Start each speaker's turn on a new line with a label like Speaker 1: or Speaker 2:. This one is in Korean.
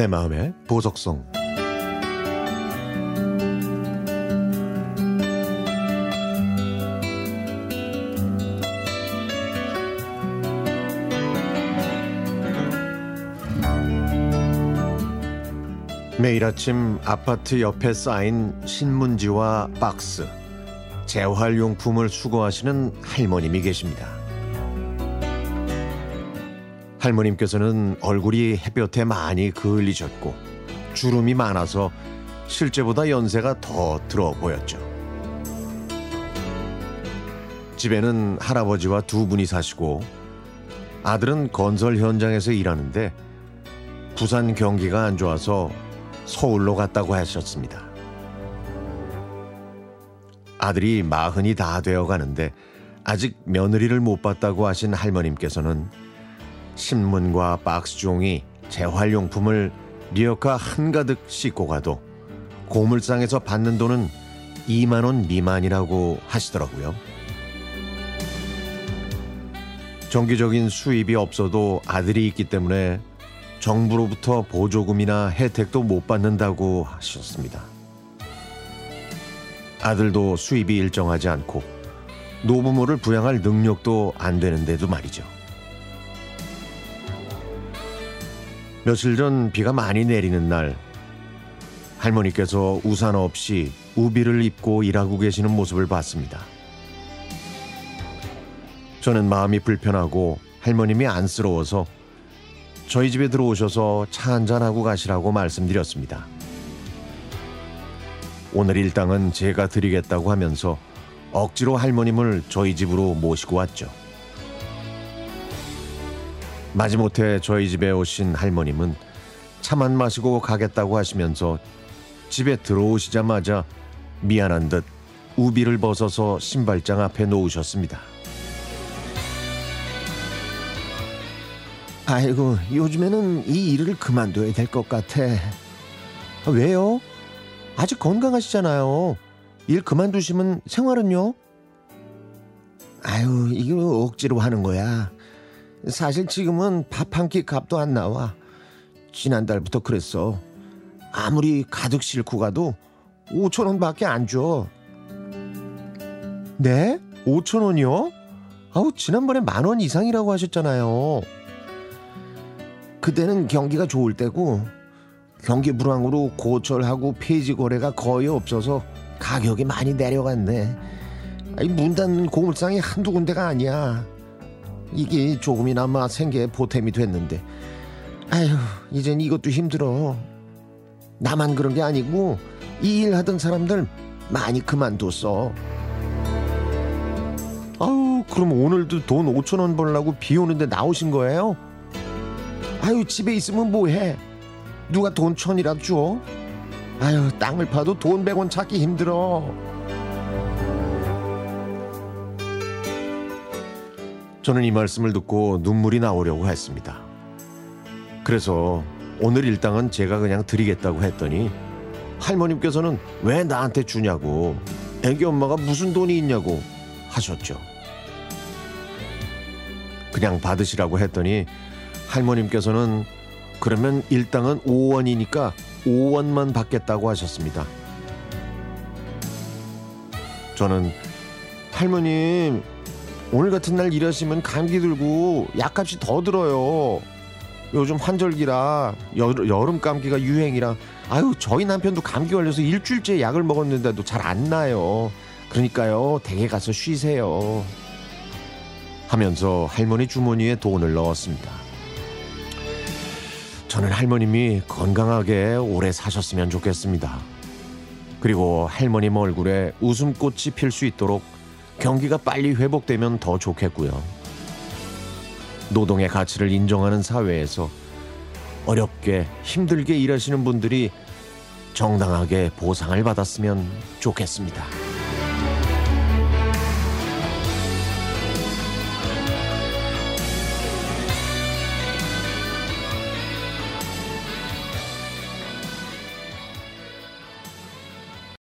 Speaker 1: 내 마음의 보석성 매일 아침 아파트 옆에 쌓인 신문지와 박스, 재활용품을 수거하시는 할머님이 계십니다. 할머님께서는 얼굴이 햇볕에 많이 그을리셨고 주름이 많아서 실제보다 연세가 더 들어 보였죠. 집에는 할아버지와 두 분이 사시고 아들은 건설 현장에서 일하는데 부산 경기가 안 좋아서 서울로 갔다고 하셨습니다. 아들이 마흔이 다 되어 가는데 아직 며느리를 못 봤다고 하신 할머님께서는 신문과 박스 종이 재활용품을 리어카 한가득 싣고 가도 고물상에서 받는 돈은 2만 원 미만이라고 하시더라고요. 정기적인 수입이 없어도 아들이 있기 때문에 정부로부터 보조금이나 혜택도 못 받는다고 하셨습니다. 아들도 수입이 일정하지 않고 노부모를 부양할 능력도 안 되는데도 말이죠. 며칠 전 비가 많이 내리는 날 할머니께서 우산 없이 우비를 입고 일하고 계시는 모습을 봤습니다. 저는 마음이 불편하고 할머님이 안쓰러워서 저희 집에 들어오셔서 차 한잔하고 가시라고 말씀드렸습니다. 오늘 일당은 제가 드리겠다고 하면서 억지로 할머님을 저희 집으로 모시고 왔죠. 마지못해 저희 집에 오신 할머님은 차만 마시고 가겠다고 하시면서 집에 들어오시자마자 미안한 듯 우비를 벗어서 신발장 앞에 놓으셨습니다. 아이고, 요즘에는 이 일을 그만둬야 될 것 같아. 아, 왜요? 아직 건강하시잖아요. 일 그만두시면 생활은요? 아유, 이게 억지로 하는 거야. 사실 지금은 밥 한 끼 값도 안 나와. 지난달부터 그랬어. 아무리 가득 싣고 가도 5천 원밖에 안 줘. 네? 5천 원이요? 아우 지난번에 만 원 이상이라고 하셨잖아요. 그때는 경기가 좋을 때고 경기 불황으로 고철하고 폐지 거래가 거의 없어서 가격이 많이 내려갔네. 아니, 문 닫는 고물상이 한두 군데가 아니야. 이게 조금이나마 생계에 보탬이 됐는데. 아휴, 이젠 이것도 힘들어. 나만 그런 게 아니고 이 일 하던 사람들 많이 그만뒀어. 아우, 그럼 오늘도 돈 5천 원 벌려고 비 오는데 나오신 거예요? 아유, 집에 있으면 뭐해? 누가 돈 천이라도 줘? 아유, 땅을 파도 돈 100원 찾기 힘들어. 저는 이 말씀을 듣고 눈물이 나오려고 했습니다. 그래서 오늘 일당은 제가 그냥 드리겠다고 했더니 할머님께서는 왜 나한테 주냐고 애기 엄마가 무슨 돈이 있냐고 하셨죠. 그냥 받으시라고 했더니 할머님께서는 그러면 일당은 5원이니까 5원만 받겠다고 하셨습니다. 저는 할머님 오늘 같은 날 일하시면 감기 들고 약값이 더 들어요. 요즘 환절기라 여 름 감기가 유행이라 아유 저희 남편도 감기 걸려서 일주일째 약을 먹었는데도 잘 안 나요. 그러니까요 댁에 가서 쉬세요. 하면서 할머니 주머니에 돈을 넣었습니다. 저는 할머님이 건강하게 오래 사셨으면 좋겠습니다. 그리고 할머님 얼굴에 웃음꽃이 필 수 있도록 경기가 빨리 회복되면 더 좋겠고요. 노동의 가치를 인정하는 사회에서 어렵게 힘들게 일하시는 분들이 정당하게 보상을 받았으면 좋겠습니다.